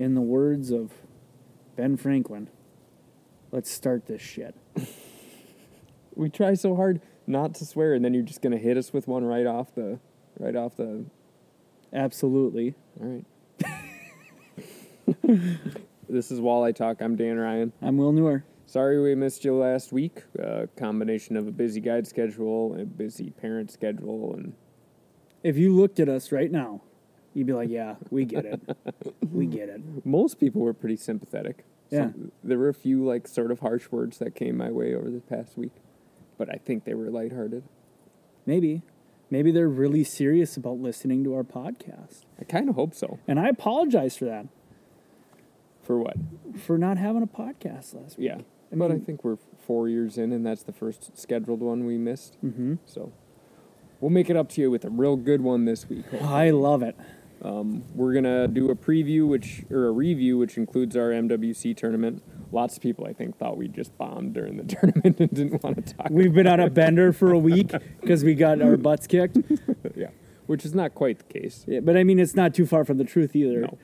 In the words of Ben Franklin, let's start this shit. We try so hard not to swear, and then you're just gonna hit us with one right off the, right off the. Absolutely. All right. this is Walleye Talk. I'm Dan Ryan. I'm Will Newer. Sorry we missed you last week. A combination of a busy guide schedule, a busy parent schedule, and If you looked at us right now, you'd be like, yeah, we get it. we get it. most people were pretty sympathetic. Yeah. there were a few like sort of harsh words that came my way over the past week, but I think they were lighthearted. Maybe. Maybe they're really serious about listening to our podcast. I kind of hope so. And I apologize for that, For what? for not having a podcast last week. Yeah. I but I think we're four years in, and that's the first scheduled one we missed. Mm-hmm. So we'll make it up to you with a real good one this week. I love it. Um, we're gonna do a preview, which or a review, which includes our MWC tournament. Lots of people, I think, thought we just bombed during the tournament and didn't want to talk. We've been on a bender for a week because we got our butts kicked. yeah, which is not quite the case. Yeah, but I mean, it's not too far from the truth either. No.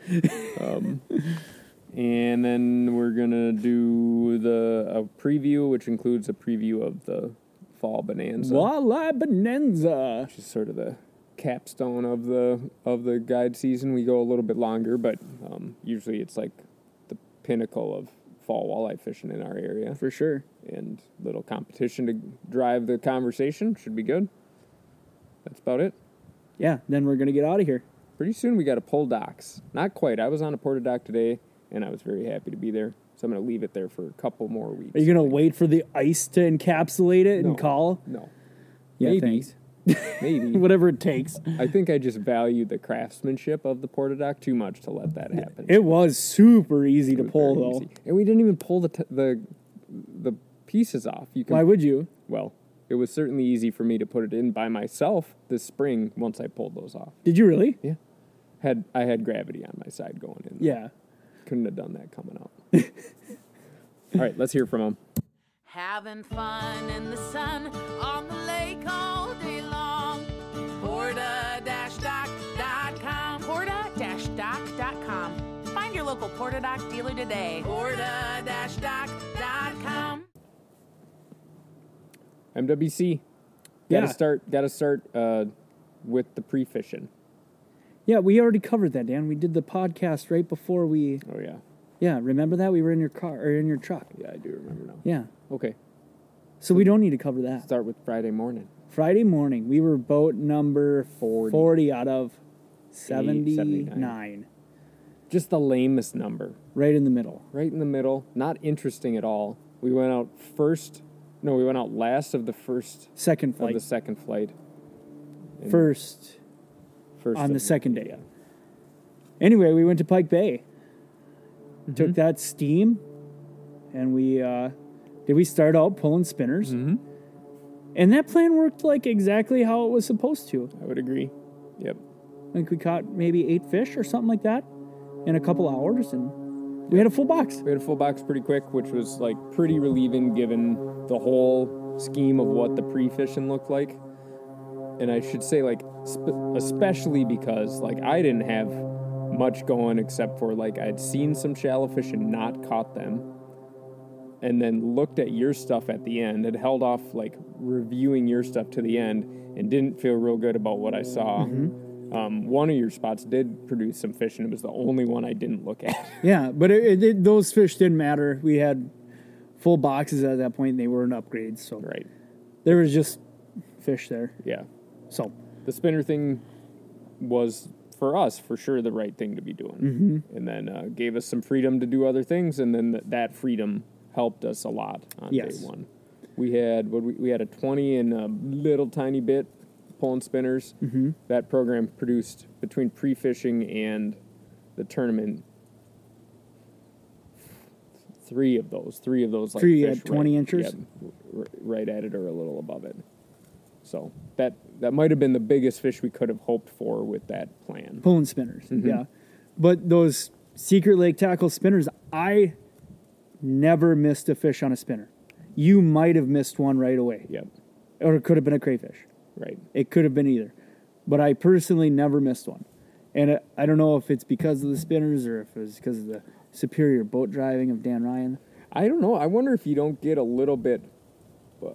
um, and then we're gonna do the a preview, which includes a preview of the fall bonanza, Walleye Bonanza. which is sort of the capstone of the of the guide season. We go a little bit longer, but um, usually it's like the pinnacle of fall walleye fishing in our area, For sure. and little competition to drive the conversation should be good. That's about it. Yeah, then we're going to get out of here. Pretty soon we got to pull docks. Not quite. I was on a porta dock today, and I was very happy to be there. So I'm going to leave it there for a couple more weeks. Are you going to wait for the ice to encapsulate it No. and call? No, Yeah, Maybe. thanks. Maybe. Whatever it takes. I think I just value the craftsmanship of the porta dock too much to let that happen. It was super easy It to pull, though. easy. and we didn't even pull the t- the the pieces off. You can Why would you? well. It was certainly easy for me to put it in by myself this spring once I pulled those off. Did you really? Yeah, had I had gravity on my side going in. Yeah. couldn't have done that coming out. All right, let's hear from him. Having fun in the sun on the lake all day long. Porta-dock.com. Porta-dock.com. Find your local Porta Dock dealer today. Porta-dock.com. MWC. Got to Yeah. start. Got to start uh, with the pre-fishing. Yeah, we already covered that, Dan. We did the podcast right before we. Oh yeah, Yeah, remember that? We were in your car or in your truck. yeah, I do remember now. Yeah. Okay, So we don't need to cover that. start with Friday morning. Friday morning, we were boat number 40, 40. out of 79, 79. Just the lamest number, right in the middle. right in the middle. Not interesting at all. We went out first. No, we went out last of the first Second of flight. the second flight. First first on the second day. Yeah. Anyway, we went to Pike Bay. Mm-hmm. Took that steam, and we uh, did we start out pulling spinners, Mhm. and that plan worked like exactly how it was supposed to. I would agree. Yep. I think we caught maybe eight fish or something like that in a couple hours, and we had a full box. We had a full box pretty quick, which was like pretty relieving given the whole scheme of what the pre-fishing looked like. And I should say, like, sp- especially because like I didn't have much going except for like I'd seen some shallow fish and not caught them, and then looked at your stuff at the end. Had held off like reviewing your stuff to the end and didn't feel real good about what I saw. Um, one of your spots did produce some fish, and it was the only one I didn't look at. Yeah, but it, it, it- those fish didn't matter. We had full boxes at that point. And they weren't upgrades, so right? there was just fish there. Yeah. So the spinner thing was for us for sure the right thing to be doing Mm-hmm. and then uh, gave us some freedom to do other things and then th- that freedom helped us a lot on Yes. day one we had what we, we had a 20 and a little tiny bit pulling spinners Mm-hmm. that program produced between pre-fishing and the tournament three of those three of those like Three at 20 right, inches? yeah, right at it or a little above it so that that might have been the biggest fish we could have hoped for with that plan. pulling spinners, Mm-hmm. yeah. But those secret lake tackle spinners, I never missed a fish on a spinner. You might have missed one right away, Yep. or it could have been a crayfish. Right. It could have been either. But I personally never missed one. And I don't know if it's because of the spinners or if it was because of the superior boat driving of Dan Ryan. I don't know. I wonder if you don't get a little bit, uh,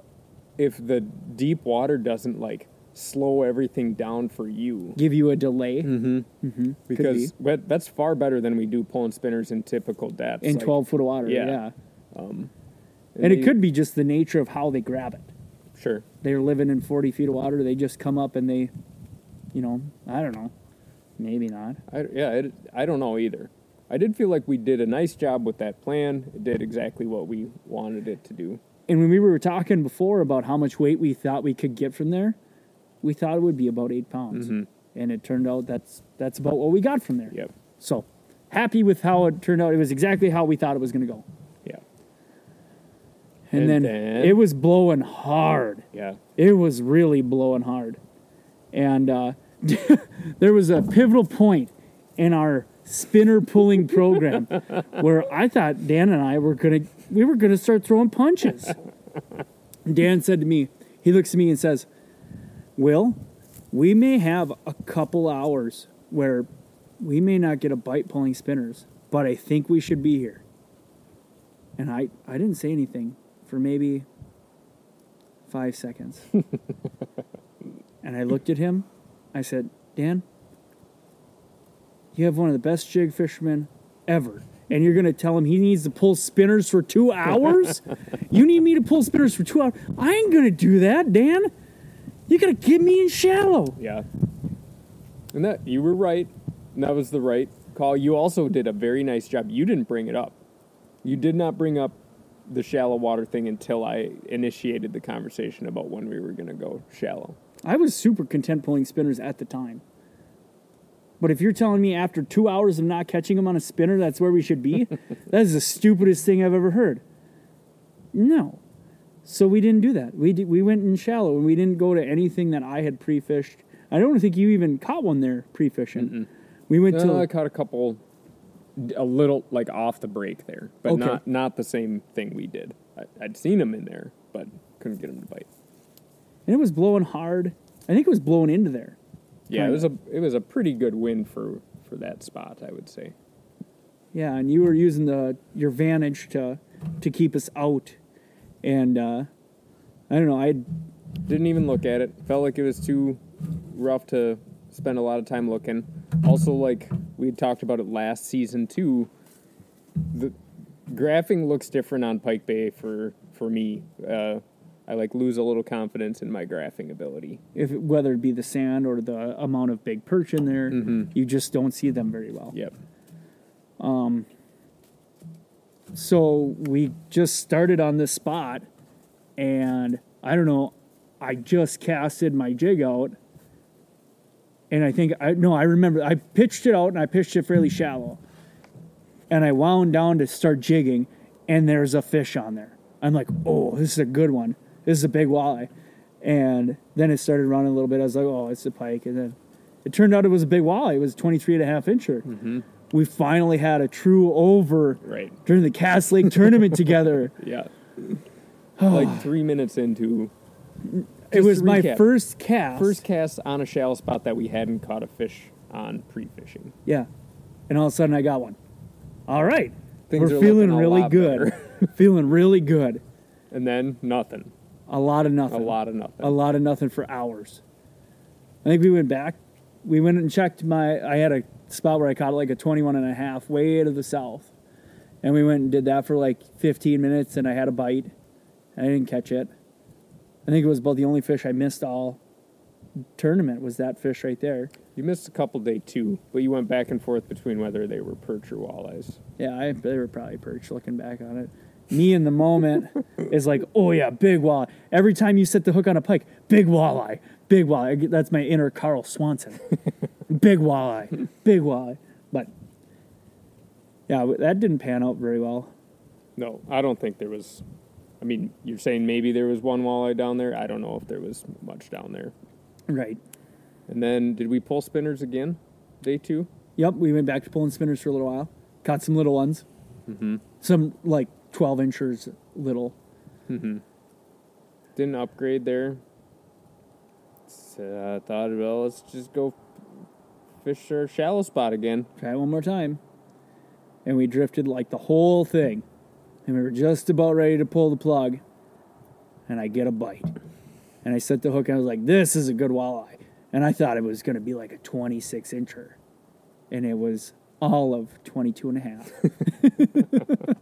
if the deep water doesn't like slow everything down for you. Give you a delay Mm-hmm. mm-hmm. mm-hmm. Because but that's far better than we do pulling spinners in typical depths. in like- 12 foot of water. Yeah. Yeah. and And it could be just the nature of how they grab it. Sure. They're living in 40 feet of water. They just come up and they, you know, I don't know. Maybe not. I, yeah, it, I don't know either. I did feel like we did a nice job with that plan. It did exactly what we wanted it to do. And when we were talking before about how much weight we thought we could get from there, we thought it would be about eight pounds. And it turned out that's that's about what we got from there. Yep. So happy with how it turned out. It was exactly how we thought it was going to go. Yeah. And, And then, then- it was blowing hard. Yeah. It was really blowing hard. And uh, there was a pivotal point in our spinner pulling program where I thought Dan and I were gonna we were gonna start throwing punches. Dan said to me, he looks at me and says, Will, we may have a couple hours where we may not get a bite pulling spinners, but I think we should be here. And I, I didn't say anything for maybe five seconds. and I looked at him. I said, Dan, you have one of the best jig fishermen ever. And you're going to tell him he needs to pull spinners for two hours? you need me to pull spinners for two hours? I ain't going to do that, Dan. You got to get me in shallow. Yeah. And that you were right. And that was the right call. You also did a very nice job. You didn't bring it up. You did not bring up the shallow water thing until I initiated the conversation about when we were going to go shallow. I was super content pulling spinners at the time. But if you're telling me after two hours of not catching them on a spinner, that's where we should be, that is the stupidest thing I've ever heard. No. So we didn't do that. We did, we went in shallow and we didn't go to anything that I had pre-fished. I don't think you even caught one there pre-fishing. We went No, I caught a couple, a little like off the break there, but Okay. not not the same thing we did. I, I'd seen them in there, but couldn't get them to bite. and it was blowing hard. I think it was blowing into there. Yeah, it was a it was a pretty good win for for that spot, I would say. Yeah, and you were using the your vantage to to keep us out. And uh, I don't know, I Didn't even look at it. Felt like it was too rough to spend a lot of time looking. Also, like we had talked about it last season too. The graphing looks different on Pike Bay for for me. Uh, I like lose a little confidence in my graphing ability. if it, whether it be the sand or the amount of big perch in there, you just don't see them very well. Yep. So we just started on this spot, and I don't know, I just casted my jig out, and I think I no, I remember I pitched it out and I pitched it fairly shallow, and I wound down to start jigging, and there's a fish on there. I'm like, oh, this is a good one. This is a big walleye, and then it started running a little bit. I was like, oh, it's a pike, and then it turned out it was a big walleye. It was 23 and a half incher. Mm-hmm. We finally had a true over Right. during the Cass Lake tournament together. Yeah. like three minutes into It was my recap. first cast. first cast on a shallow spot that we hadn't caught a fish on pre-fishing. yeah, and all of a sudden I got one. All right, Things we're feeling really good. feeling really good. And then nothing. A lot of nothing. A lot of nothing. A lot of nothing for hours. I think we went back. We went and checked my. I had a spot where I caught like a 21 and a half way to the south, and we went and did that for like 15 minutes, and I had a bite. and I didn't catch it. I think it was about the only fish I missed all tournament was that fish right there. You missed a couple day two, but you went back and forth between whether they were perch or walleyes. Yeah, I, they were probably perch looking back on it. Me in the moment is like, oh yeah, big walleye. Every time you set the hook on a pike, big walleye, big walleye. That's my inner Carl Swanson. big walleye, big walleye. But yeah, that didn't pan out very well. No, I don't think there was. I mean, you're saying maybe there was one walleye down there. I don't know if there was much down there. Right. And then did we pull spinners again? Day two? Yep, we went back to pulling spinners for a little while. Caught some little ones. Mm-hmm. Some like 12 inchers little. Mm-hmm. Didn't upgrade there. So I thought, well, let's just go fish our shallow spot again. Try it one more time. And we drifted like the whole thing. And we were just about ready to pull the plug. And I get a bite. And I set the hook and I was like, this is a good walleye. And I thought it was going to be like a 26 incher. And it was all of 22 and a half.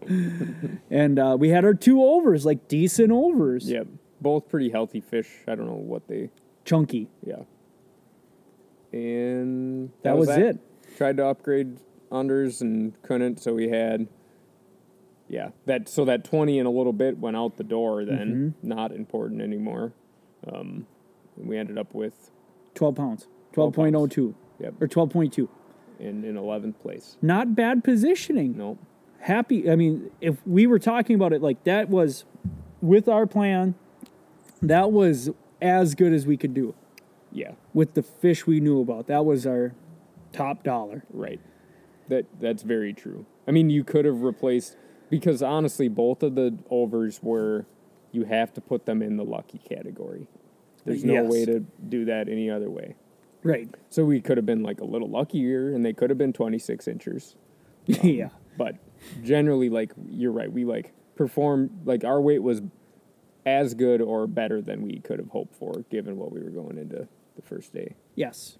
and uh, we had our two overs, like decent overs. Yep. Both pretty healthy fish. I don't know what they. Chunky. Yeah. And That was it. Tried to upgrade unders and couldn't, so we had. Yeah, that so that twenty and a little bit went out the door. Then Mm-hmm. not important anymore. Um, we ended up with 12 pounds. 12 pounds. 12.02. Yep. Or 12.2. in in eleventh place. Not bad positioning. No, happy. I mean, if we were talking about it like that was with our plan, that was as good as we could do yeah, with the fish we knew about. That was our top dollar. right. That that's very true. I mean, you could have replaced because honestly, both of the overs were you have to put them in the lucky category. There's no Yes. way to do that any other way. Right. So we could have been like a little luckier, and they could have been 26 inches. yeah. But generally, like you're right, we like performed like our weight was as good or better than we could have hoped for, given what we were going into the first day. Yes.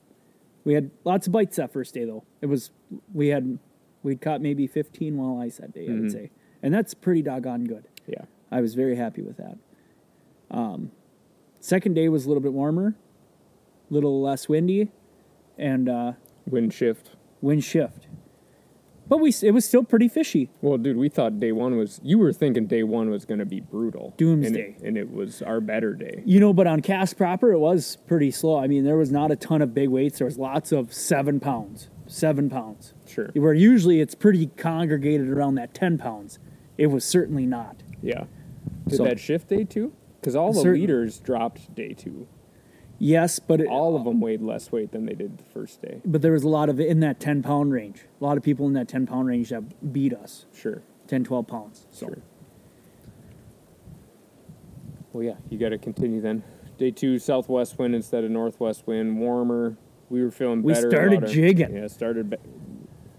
We had lots of bites that first day though. It was we had we'd caught maybe 15 walleyes that day, I would say. And that's pretty doggone good. Yeah, I was very happy with that. Um, second day was a little bit warmer, little less windy, and uh, wind shift. wind shift. But we it was still pretty fishy. Well, dude, we thought day one was. You were thinking day one was going to be brutal, Doomsday. and it, and it was our better day. You know, but on Cass proper, it was pretty slow. I mean, there was not a ton of big weights. There was lots of seven pounds, seven pounds. Sure. Where usually it's pretty congregated around that ten pounds. It was certainly not. Yeah. Did So- that shift day two? Because all the Certain- leaders dropped day two. Yes, but it, All of them weighed less weight than they did the first day. but there was a lot of in that ten pound range. A lot of people in that ten pound range that beat us. Sure. 10, 12 pounds. So Sure. Well, yeah, you got to continue then. Day two, southwest wind instead of northwest wind, warmer. We were feeling We better. We started our- jigging. Yeah, started. Be-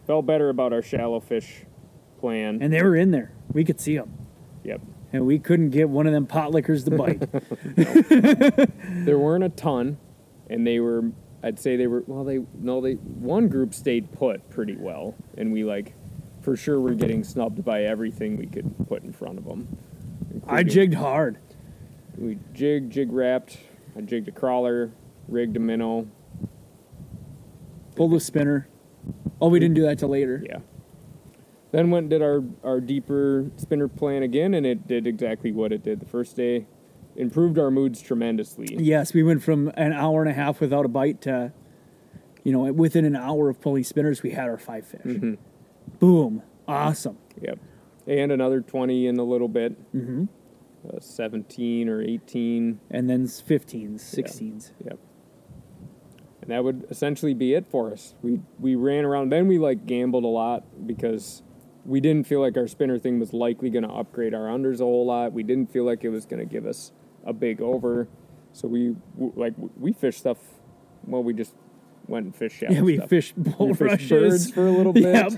felt better about our shallow fish plan. and they were in there. We could see them, yep, and we couldn't get one of them pot lickers to bite. there weren't a ton, and they were. I'd say they were. Well, they no, they one group stayed put pretty well, and we like, for sure, were getting snubbed by everything we could put in front of them. I jigged hard. We jig, jig wrapped. I jigged a crawler, rigged a minnow. Pulled a spinner. Oh, we didn't do that till later. Yeah. Then went and did our, our deeper spinner plan again, and it did exactly what it did the first day. Improved our moods tremendously. Yes, we went from an hour and a half without a bite to, you know, within an hour of pulling spinners, we had our five fish. Mm-hmm. Boom. Awesome. Yep. And another 20 in a little bit. Mm-hmm. Uh, 17 or 18. And then 15s, 16s. Yep. And that would essentially be it for us. We we ran around. Then we like gambled a lot because we didn't feel like our spinner thing was likely going to upgrade our unders a whole lot. We didn't feel like it was going to give us a big over. So we w- like we fished stuff. Well, we just went and fished Yeah, we stuff. fished We bulrushes. fished birds for a little bit. Yep.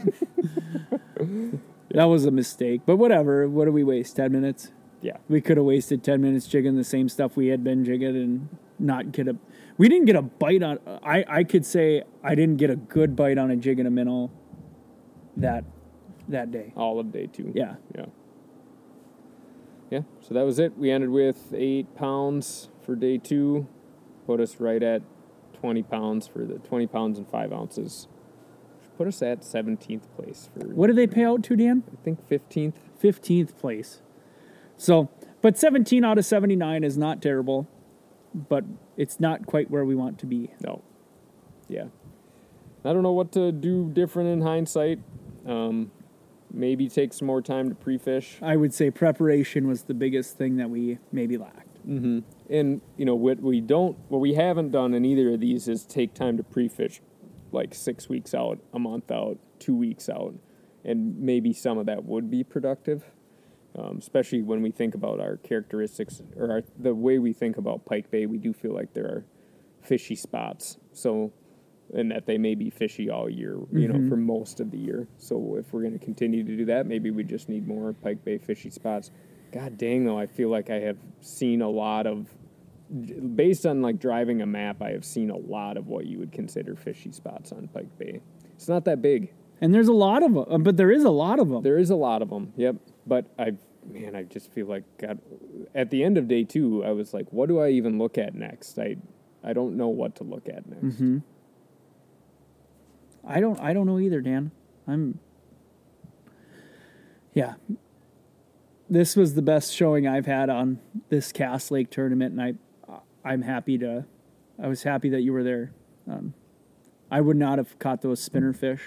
that was a mistake, but whatever. What did we waste? 10 minutes? Yeah. We could have wasted 10 minutes jigging the same stuff we had been jigging and not get a. We didn't get a bite on. I, I could say I didn't get a good bite on a jig and a minnow that that day. All of day two. Yeah. Yeah. Yeah. So that was it. We ended with eight pounds for day two. Put us right at 20 pounds for the 20 pounds and five ounces. Put us at 17th place for, What did they pay out to, Dan? I think 15th. 15th place. So, but 17 out of 79 is not terrible, but it's not quite where we want to be. No. Yeah. I don't know what to do different in hindsight. Um, maybe take some more time to pre fish. I would say preparation was the biggest thing that we maybe lacked. And you know what we don't, what we haven't done in either of these is take time to pre-fish, like six weeks out, a month out, two weeks out, and maybe some of that would be productive, um, especially when we think about our characteristics or our, the way we think about Pike Bay. We do feel like there are fishy spots, so and that they may be fishy all year, you know, for mm-hmm. most of the year. So if we're going to continue to do that, maybe we just need more Pike Bay fishy spots. God dang, though, I feel like I have seen a lot of, based on like driving a map, I have seen a lot of what you would consider fishy spots on Pike Bay. It's not that big. And there's a lot of them, but there is a lot of them. There is a lot of them. Yep. But I, man, I just feel like God. At the end of day two, I was like, what do I even look at next? I, I don't know what to look at next. Mm-hmm. I don't I don't know either, Dan. I'm Yeah. This was the best showing I've had on this Cass Lake tournament and I I'm happy to I was happy that you were there. Um, I would not have caught those spinner fish.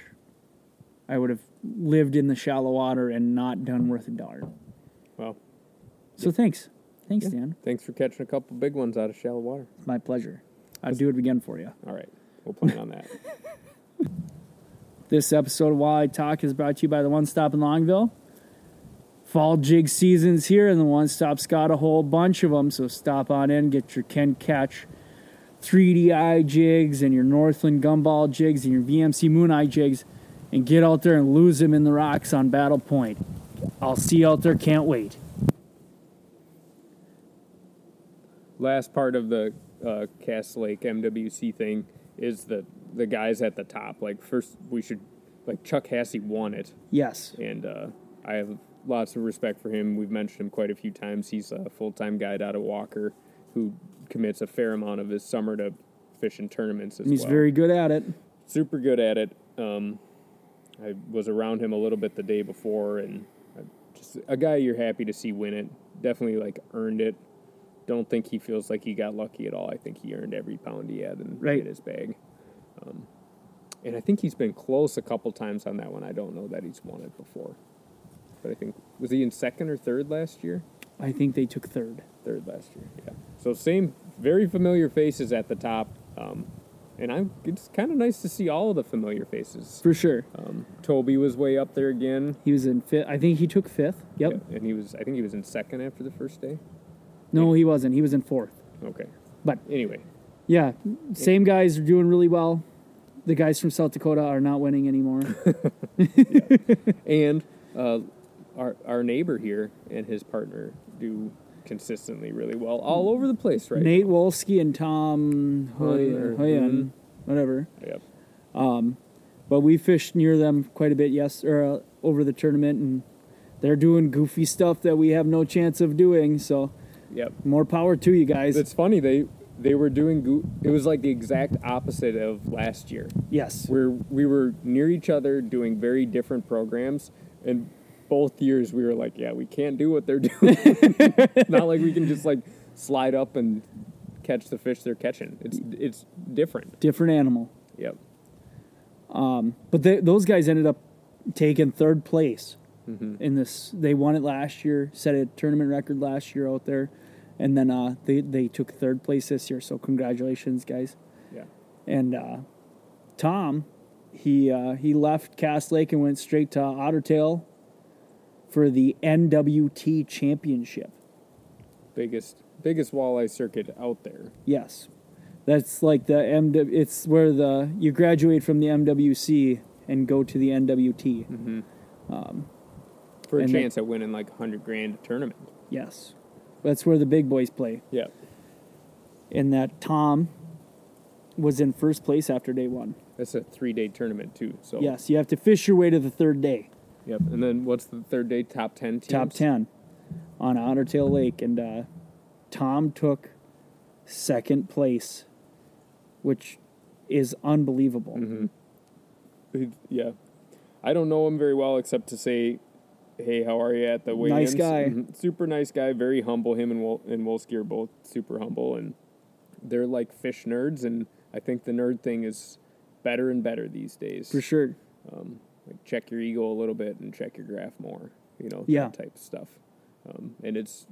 I would have lived in the shallow water and not done worth a darn. Well, So thanks. Thanks, Dan. thanks for catching a couple big ones out of shallow water. It's my pleasure. I'd do it again for you. All right, we'll plan on that. This episode of Walleye Talk is brought to you by the One Stop in Longville. Fall jig season's here, and the One Stop's got a whole bunch of them. So stop on in, get your Ken Catch 3DI jigs and your Northland Gumball jigs and your VMC Moon Eye jigs, and get out there and lose them in the rocks on Battle Point. I'll see you out there. Can't wait. Last part of the uh, Cass Lake MWC thing is the the guys at the top. Like first, we should like Chuck Hassey won it. Yes. and uh, I have lots of respect for him. We've mentioned him quite a few times. He's a full time guide out of Walker who commits a fair amount of his summer to fishing tournaments as He's well. very good at it. super good at it. Um, I was around him a little bit the day before, and just a guy you're happy to see win it. Definitely like earned it. Don't think he feels like he got lucky at all. I think he earned every pound he had in, Right. in his bag. Um, and I think he's been close a couple times on that one. I don't know that he's won it before. But I think was he in second or third last year? I think they took third. Third last year, yeah. So same, very familiar faces at the top. Um, and I'm it's kind of nice to see all of the familiar faces. For sure. Um, Toby was way up there again. He was in fifth. I think he took fifth. Yep. Yeah, and he was I think he was in second after the first day. No, he wasn't. He was in fourth. Okay. But Anyway, Yeah, same guys are doing really well. The guys from South Dakota are not winning anymore. and uh, our our neighbor here and his partner do consistently really well all over the place, right? Nate Wolski and Tom Hoy- Hun- Hoyan, whatever. Yep. Um, But we fished near them quite a bit, yes, or uh, over the tournament, and they're doing goofy stuff that we have no chance of doing. So Yep. more power to you guys. It's funny they they were doing go- it was like the exact opposite of last year. yes, where we were near each other doing very different programs and both years we were like yeah we can't do what they're doing not like we can just like slide up and catch the fish they're catching it's it's different different animal. yep But they, those guys ended up taking third place Mm-hmm. in this. They won it last year, set a tournament record last year out there, and then uh, they they took third place this year. So congratulations, guys! yeah And uh, Tom, he uh, he left Cass Lake and went straight to Ottertail for the NWT Championship. biggest biggest walleye circuit out there Yes, that's like the MW. It's where the you graduate from the MWC and go to the NWT. for a And they- chance at winning like 100 grand tournament Yes, that's where the big boys play. yeah And that Tom was in first place after day one. that's a three day tournament too so Yes, you have to fish your way to the third day, yep and then what's the third day top 10 teams? top ten, on Ottertail Lake, and uh, Tom took second place, which is unbelievable. He- yeah. I don't know him very well except to say, hey, how are you at the weigh-ins? Nice guy. Mhm. Super nice guy, very humble. Him and Wol- and Wolski are both super humble, and they're like fish nerds. And I think the nerd thing is better and better these days. For sure. Um, like check your ego a little bit and check your graph more. You know, Yeah. that type of stuff. Um, and it's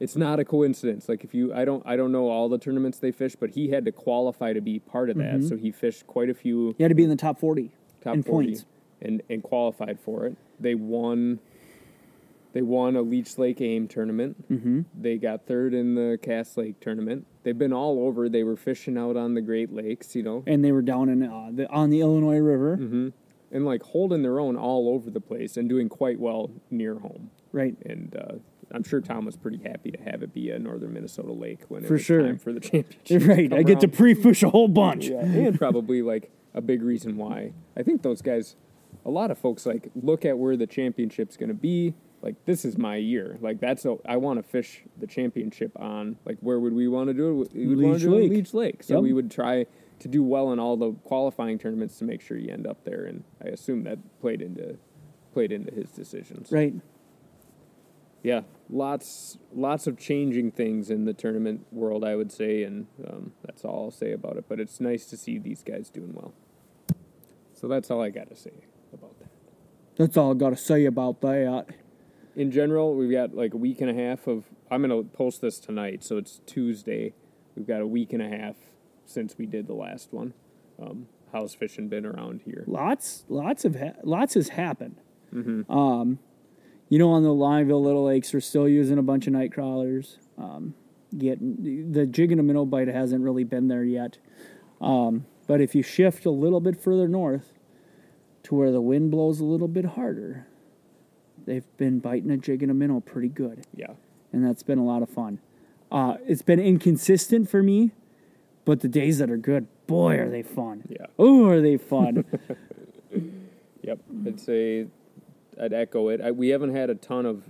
it's not a coincidence. Like if you, I don't, I don't know all the tournaments they fish, but he had to qualify to be part of that. So he fished quite a few You had to be in the top forty top in 40 points. and and qualified for it. They won. They won a Leech Lake AIM tournament. Mm-hmm. They got third in the Cass Lake tournament. They they've been all over. They were fishing out on the Great Lakes, you know, and they were down in uh, the, on the Illinois River, Mm-hmm. and like holding their own all over the place and doing quite well near home. right? And uh, I'm sure Tom was pretty happy to have it be a northern Minnesota lake when it For was sure. time for the championship. Right. I get to pre-fish a whole bunch. yeah, and probably like a big reason why I think those guys, a lot of folks like look at where the championship's going to be. Like this is my year. Like that's a, I want to fish the championship on. Like where would we want to do it? We would want Leech to do it Lake. Leech Lake. So Yep. we would try to do well in all the qualifying tournaments to make sure you end up there. And I assume that played into played into his decisions. Right. Yeah, lots lots of changing things in the tournament world, I would say, and um, that's all I'll say about it. But it's nice to see these guys doing well. So that's all I got to say about that. That's all I got to say about that. In general, we've got like a week and a half of. I'm gonna post this tonight, so it's Tuesday. We've got a week and a half since we did the last one. Um, how's fishing been around here? Lots, lots of ha- lots has happened. Mm-hmm. Um, you know, on the Longville Little Lakes, we're still using a bunch of night crawlers. Um, getting the jig and a minnow bite hasn't really been there yet. Um, but if you shift a little bit further north to where the wind blows a little bit harder, they've been biting a jig and a minnow pretty good, Yeah, and that's been a lot of fun. Uh, it's been inconsistent for me, but the days that are good, boy, are they fun. yeah. Oh, are they fun? Yep, I'd say I'd echo it. I, we haven't had a ton of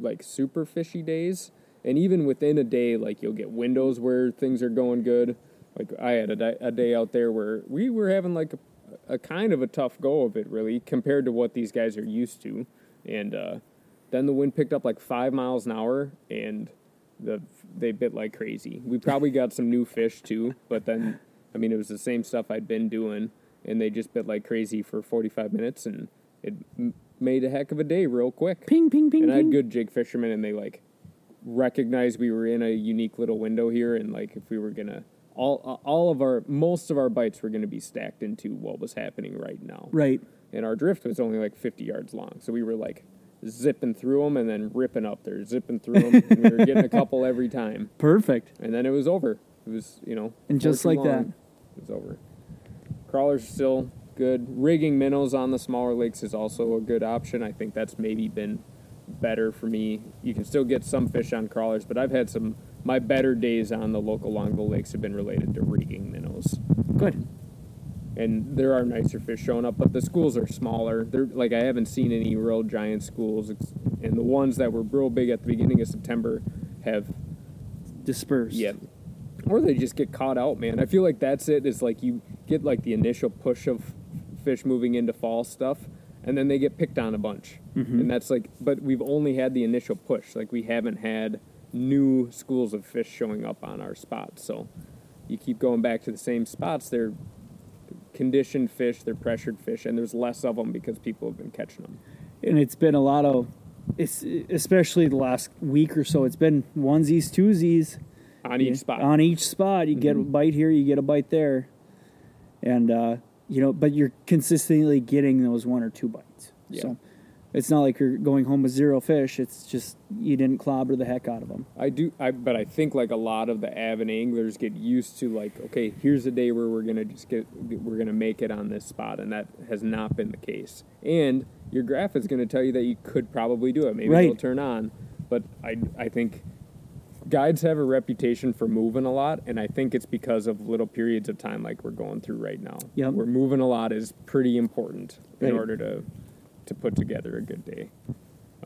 like super fishy days, and even within a day, like you'll get windows where things are going good. Like I had a, di- a day out there where we were having like a, a kind of a tough go of it, really, compared to what these guys are used to, and uh, then the wind picked up like five miles an hour, and the they bit like crazy. We probably got some new fish too, but then I mean it was the same stuff I'd been doing, and they just bit like crazy for forty five minutes, and it m- made a heck of a day real quick. ping, ping, ping, And I had good jig fishermen, and they like recognized we were in a unique little window here, and like if we were gonna all all of our most of our bites were gonna be stacked into what was happening right now Right. and our drift was only like 50 yards long. So we were like zipping through them and then ripping up there, zipping through them. and we were getting a couple every time. Perfect. And then it was over. It was, you know, And just like long, that. it was over. Crawlers still good. Rigging minnows on the smaller lakes is also a good option. I think that's maybe been better for me. You can still get some fish on crawlers, but I've had some. My better days on the local Longville lakes have been related to rigging minnows Good. and there are nicer fish showing up, but the schools are smaller. They're like I haven't seen any real giant schools, and the ones that were real big at the beginning of September have Dispersed. yeah, or they just get caught out. Man, I feel like that's it. it. Is like you get like the initial push of fish moving into fall stuff, and then they get picked on a bunch, mm-hmm. and that's like. But we've only had the initial push. Like we haven't had new schools of fish showing up on our spots. So you keep going back to the same spots. They're conditioned fish, they're pressured fish, and there's less of them because people have been catching them. And it's been a lot of, it's especially the last week or so. It's been onesies, twosies on each spot. on each spot. You get a bite here, you get a bite there, and uh, you know, but you're consistently getting those one or two bites. Yeah. So it's not like you're going home with zero fish. It's just you didn't clobber the heck out of them. I do, I but I think like a lot of the avid anglers get used to like, okay, here's a day where we're gonna just get, we're gonna make it on this spot, and that has not been the case. And your graph is gonna tell you that you could probably do it. Maybe Right. it'll turn on, but I, I think guides have a reputation for moving a lot, and I think it's because of little periods of time like we're going through right now. Yep. Where moving a lot is pretty important in Right. order to to put together a good day.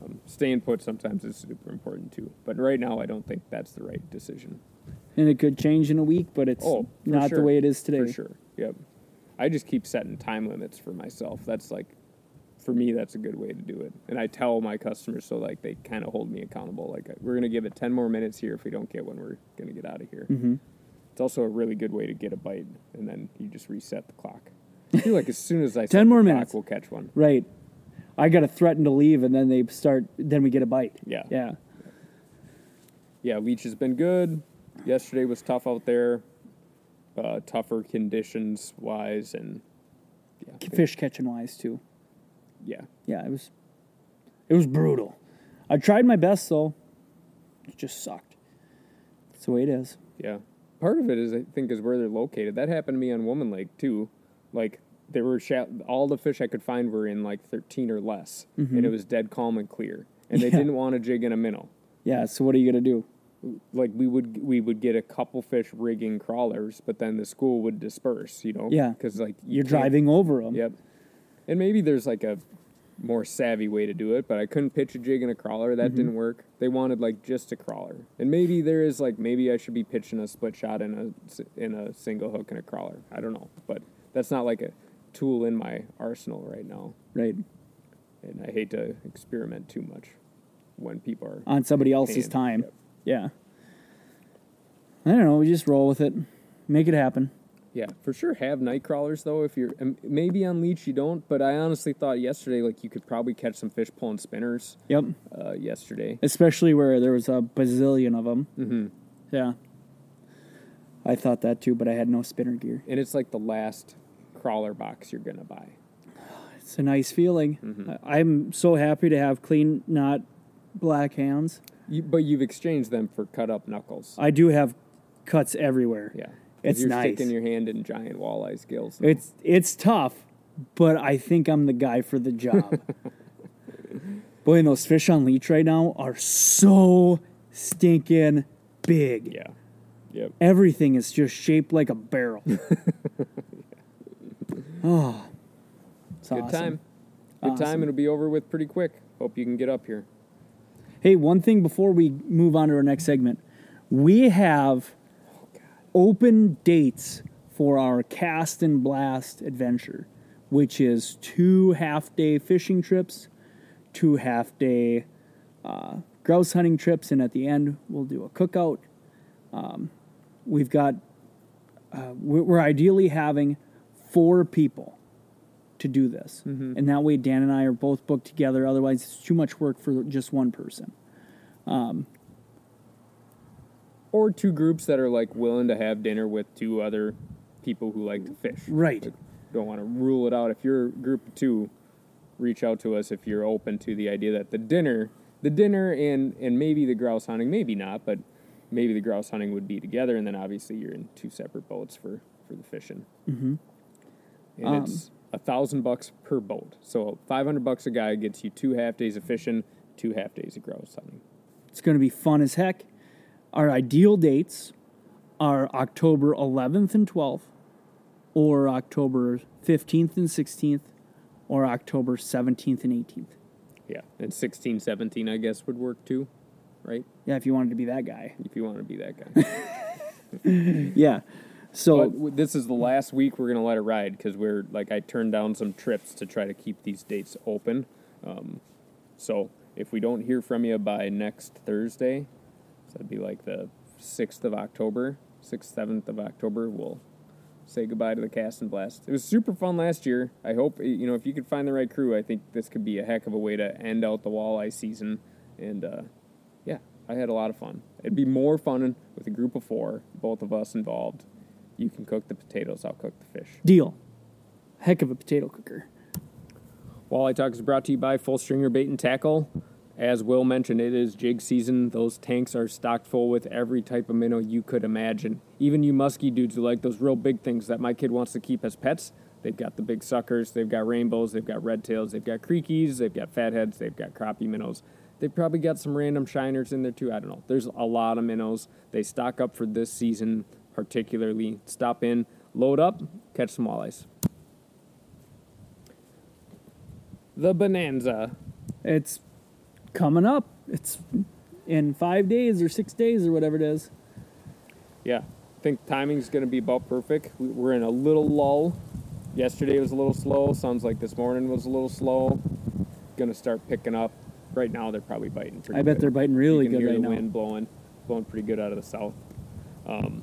Um, staying put sometimes is super important too, but right now I don't think that's the right decision. And it could change in a week, but it's Oh, not sure. the way it is today. For sure. Yep. I just keep setting time limits for myself. That's like, for me, that's a good way to do it. And I tell my customers so like they kind of hold me accountable. Like we're gonna give it ten more minutes here if we don't get one, we're gonna get out of here. Mhm. It's also a really good way to get a bite, and then you just reset the clock. I feel like as soon as I set 10 more the clock, minutes. we'll catch one. Right. I got to threaten to leave, and then they start. Then we get a bite. Yeah. Yeah. yeah, Leech has been good. Yesterday was tough out there, uh, tougher conditions wise, and yeah, Fish catching wise too. yeah, Yeah, it was. It was brutal. I tried my best though. It just sucked. That's the way it is. Yeah. Part of it is, I think, is where they're located. That happened to me on Woman Lake, too. Like, there were sha- all the fish I could find were in like 13 or less, and it was dead calm and clear. And they Mm-hmm. Yeah. didn't want to jig in a minnow. Yeah. So what are you gonna do? Like we would we would get a couple fish rigging crawlers, but then the school would disperse. You know, Yeah. because like you You're driving over them. Yep. And maybe there's like a more savvy way to do it, but I couldn't pitch a jig in a crawler. That didn't work. They wanted like just a crawler. And maybe there is like maybe I should be pitching a split shot in a in a single hook and a crawler. I don't know, but that's not like a tool in my arsenal right now. Right. And I hate to experiment too much when people are On somebody else's time. Yep. Yeah. I don't know. We just roll with it. Make it happen. Yeah, for sure. Have night crawlers though. If you're um, maybe on leech, you don't. But I honestly thought yesterday like you could probably catch some fish pulling spinners. Yep. Uh, yesterday. Especially where there was a bazillion of them. Mm-hmm. Yeah. I thought that too, but I had no spinner gear. and it's like the last crawler box you're gonna buy. It's a nice feeling. Mm-hmm. I'm so happy to have clean, not black hands. You, but you've exchanged them for cut up knuckles. I do have cuts everywhere. Yeah. It's you're nice. sticking your hand in giant walleye scales. now. It's it's tough, but I think I'm the guy for the job. Boy, and those fish on leech right now are so stinking big. yeah, yep. Everything is just shaped like a barrel. oh, it's Good awesome. time. Good Awesome. time. It'll be over with pretty quick. Hope you can get up here. Hey, one thing before we move on to our next segment, we have open dates for our cast and blast adventure, which is two half day fishing trips, two half day uh, grouse hunting trips, and at the end we'll do a cookout. Um, we've got uh, we're ideally having four people to do this, and that way Dan and I are both booked together. Otherwise, it's too much work for just one person. Or two groups that are like willing to have dinner with two other people who like to fish. Right. Like, don't want to rule it out. If you're a group of two, reach out to us if you're open to the idea that the dinner, the dinner and and maybe the grouse hunting, maybe not, but maybe the grouse hunting would be together, and then obviously you're in two separate boats for for the fishing. Mm-hmm. And Um, it's a thousand bucks per boat, so five hundred bucks a guy gets you two half days of fishing, two half days of grouse hunting. It's going to be fun as heck. Our ideal dates are October 11th and 12th, or October 15th and 16th, or October 17th and 18th. Yeah, and 16, 17, I guess would work too, right? Yeah, if you wanted to be that guy. If you want to be that guy. Yeah. So, But this is the last week we're gonna let it ride because we're like I turned down some trips to try to keep these dates open. Um, so if we don't hear from you by next Thursday, so that'd be like the sixth of October, sixth, seventh of October, we'll say goodbye to the cast and blast. It was super fun last year. I hope you know if you could find the right crew. I think this could be a heck of a way to end out the walleye season. And uh, yeah, I had a lot of fun. It'd be more fun with a group of four, both of us involved. You can cook the potatoes, I'll cook the fish. deal. Heck of a potato cooker. Walleye Talk is brought to you by Full Stringer Bait and Tackle. As Will mentioned, it is jig season. Those tanks are stocked full with every type of minnow you could imagine. Even you musky dudes who like those real big things that my kid wants to keep as pets, they've got the big suckers, they've got rainbows, they've got red tails, they've got creekies, they've got fatheads, they've got crappie minnows. They've probably got some random shiners in there too. I don't know. There's a lot of minnows. They stock up for this season particularly. Stop in, load up, catch some walleyes. The Bonanza. It's coming up. It's in five days or six days or whatever it is. Yeah, I think timing's going to be about perfect. We- We're in a little lull. Yesterday was a little slow. Sounds like this morning was a little slow. Going to start picking up. Right now, they're probably biting pretty I bet good. they're biting really you can good hear right the now. wind blowing, blowing pretty good out of the south. Um,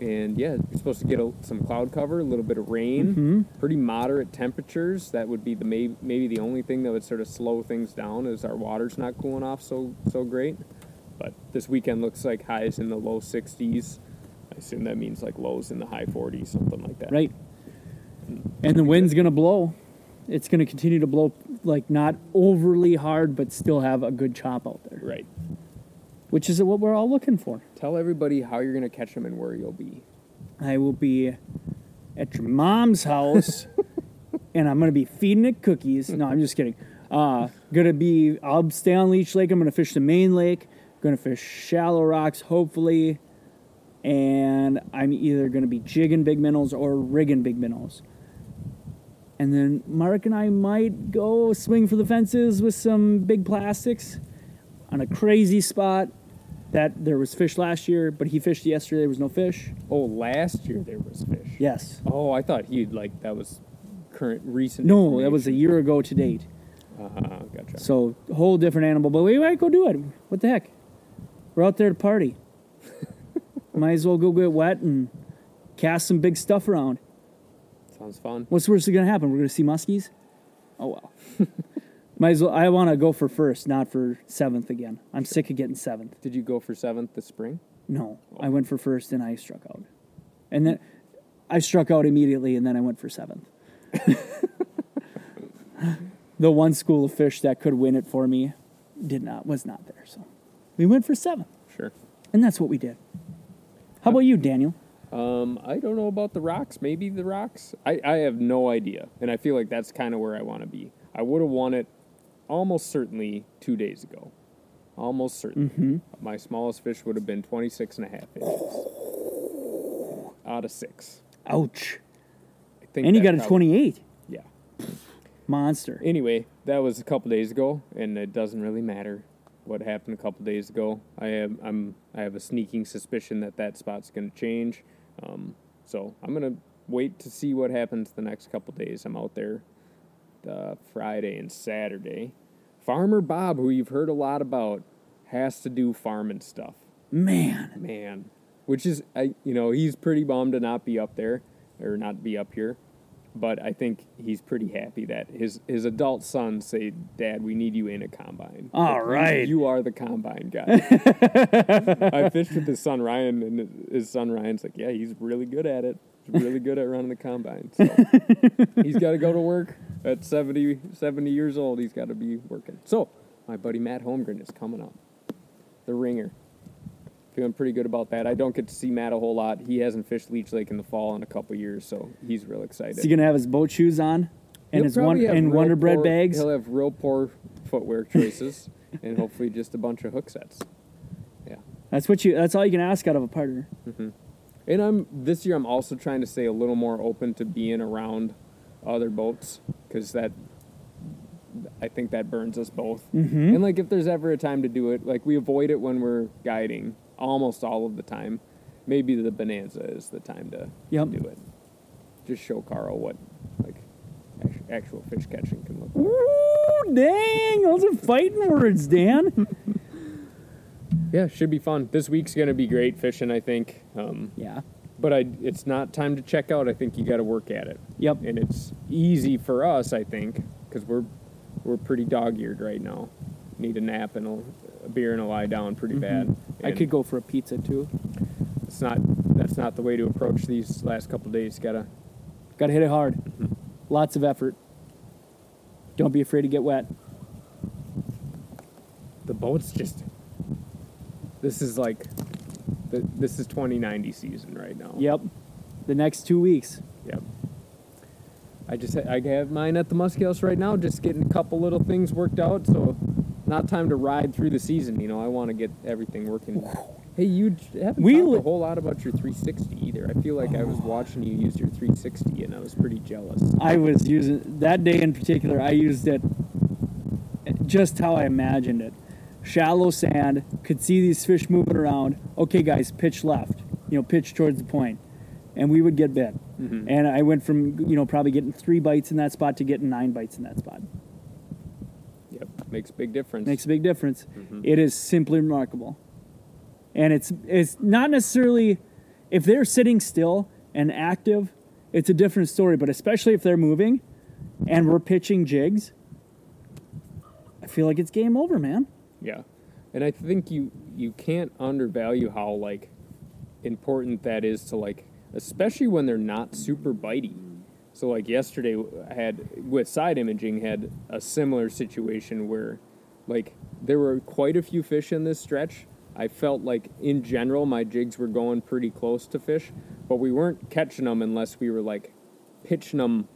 and yeah, you're supposed to get a, some cloud cover, a little bit of rain, Mm-hmm. pretty moderate temperatures. That would be the may, maybe the only thing that would sort of slow things down is our water's not cooling off so so great. But this weekend looks like highs in the low 60s. I assume that means like lows in the high 40s, something like that. Right. And the wind's going to blow. It's going to continue to blow, like, not overly hard, but still have a good chop out there. Right. Which is what we're all looking for. Tell everybody how you're gonna catch them and where you'll be. I will be at your mom's house, and I'm gonna be feeding it cookies. No, I'm just kidding. Uh, gonna be. I'll stay on Leech Lake. I'm gonna fish the main lake. Gonna fish shallow rocks, hopefully, and I'm either gonna be jigging big minnows or rigging big minnows. And then Mark and I might go swing for the fences with some big plastics on a crazy spot that there was fish last year, but he fished yesterday. There was no fish. Oh, last year there was fish. Yes. Oh, I thought he'd like that was current recent. No, that was a year ago to date. Uh, gotcha. So whole different animal. But we might go do it. What the heck? We're out there to party. might as well go get wet and cast some big stuff around. Sounds fun. What's worse going to happen? We're going to see muskies. Oh well. might as well. I want to go for first, not for seventh again. I'm sick of getting seventh. Did you go for seventh this spring? No, I went for first and I struck out, and then I struck out immediately, and then I went for seventh. the one school of fish that could win it for me did not was not there, so we went for seventh, Sure. and that's what we did. How about you, Daniel? Um, I don't know about the rocks. Maybe the rocks. I, I have no idea, and I feel like that's kind of where I want to be. I would have won it almost certainly two days ago. Almost certain. Mm-hmm. My smallest fish would have been 26 and a half inches out of six. Ouch! I think And you got a twenty-eight Yeah. monster. Anyway, that was a couple days ago, and it doesn't really matter what happened a couple days ago. I have I'm I have a sneaking suspicion that that spot's going to change. Um, so I'm going to wait to see what happens the next couple days. I'm out there uh, Friday and Saturday. Farmer Bob, who you've heard a lot about, has to do farming stuff. Man, Man, which is I you know he's pretty bummed to not be up there or not be up here, but I think he's pretty happy that his his adult sons say, "Dad, we need you in a combine." All Like, right. you are the combine guy. I fished with his son Ryan, and his son Ryan's like, "Yeah, he's really good at it. He's really good at running the combine." So he's got to go to work at 70, 70 years old. He's got to be working. So my buddy Matt Holmgren is coming up, the ringer feeling pretty good about that. I don't get to see Matt a whole lot. He hasn't fished Leech Lake in the fall in a couple years, so he's real excited. is he gonna have his boat shoes on and He'll his one and Wonder Bread poor- bags? He'll have real poor footwear choices, and hopefully just a bunch of hook sets. Yeah, That's what you. That's all you can ask out of a partner. Mm-hmm. and I'm this year. I'm also trying to stay a little more open to being around other boats because that. I think that burns us both. Mm-hmm. And like, if there's ever a time to do it, like we avoid it when we're guiding almost all of the time. Maybe the Bonanza is the time to Yep. do it. Just show Carl what like actual fish catching can look like. Ooh, dang! Those are fighting words, Dan. Yeah, should be fun. This week's gonna be great fishing, I think. Um, yeah. But I, it's not time to check out. I think you got to work at it, Yep. and it's easy for us, I think, because we're we're pretty dog-eared right now. Need a nap and a, a beer and a lie down pretty bad. Mm-hmm. I And could go for a pizza too. It's not. That's not the way to approach these last couple days. Gotta. Got to hit it hard. Lots of effort. Don't be afraid to get wet. The boat's just. This is like. This is 2090 season right now. Yep. The next two weeks. Yep. I just I have mine at the Muskie House right now, just getting a couple little things worked out. So, not time to ride through the season. You know, I want to get everything working. Hey, you haven't We talked li- a whole lot about your 360 either. I feel like I was watching you use your 360, and I was pretty jealous. I was using that day in particular. I used it just how I imagined it. Shallow sand, could see these fish moving around. Okay, guys, pitch left. You know, pitch towards the point, and we would get bit. Mhm. And I went from you know probably getting three bites in that spot to getting nine bites in that spot. Yep, makes a big difference. Makes a big difference. Mhm. It is simply remarkable, and it's it's not necessarily if they're sitting still and active, it's a different story. But especially if they're moving, and we're pitching jigs, I feel like it's game over, man. Yeah, and I think you you can't undervalue how like important that is to like, especially when they're not super bitey. So like yesterday, I had with side imaging had a similar situation where, like, there were quite a few fish in this stretch, I felt like in general my jigs were going pretty close to fish, but we weren't catching them unless we were like pitching them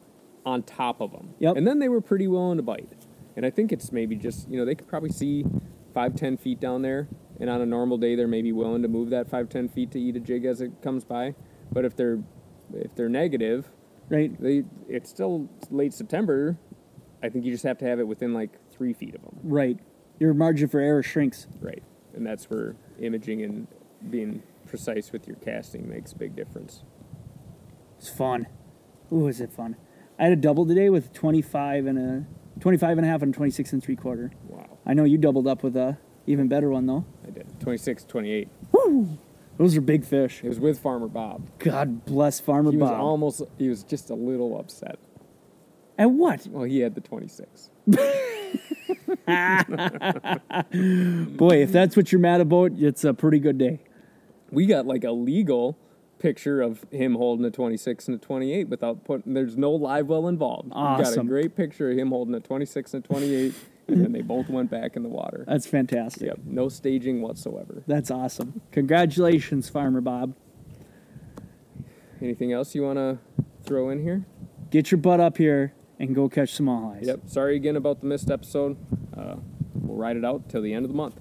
on top of them. Yep. And then they were pretty willing to bite. And I think it's maybe just you know they could probably see five ten feet down there, and on a normal day they're maybe willing to move that five ten feet to eat a jig as it comes by. But if they're if they're negative, Right? they it's still late September. I think you just have to have it within like three feet of them. Right. Your margin for error shrinks. Right. And that's where imaging and being precise with your casting makes a big difference. It's fun. Ooh, is it fun? I had a double today with 25 and a 25 and a half and 26 and three quarter. I know you doubled up with a even better one though. I did. 26, 28. Those are big fish. It was with Farmer Bob. God bless Farmer He was Bob. almost, he was just a little upset. At what? Well, he had the 26. Boy, if that's what you're mad about, it's a pretty good day. We got like a legal picture of him holding a 26 and a 28 without putting, there's no live well involved. We got a great picture of him holding a 26 and a 28, and then they both went back in the water. That's fantastic. Yep. No staging whatsoever. That's awesome. Congratulations, Farmer Bob. Anything else you want to throw in here? Get your butt up here and go catch some walleyes. Yep. Sorry again about the missed episode. Uh, we'll ride it out till the end of the month.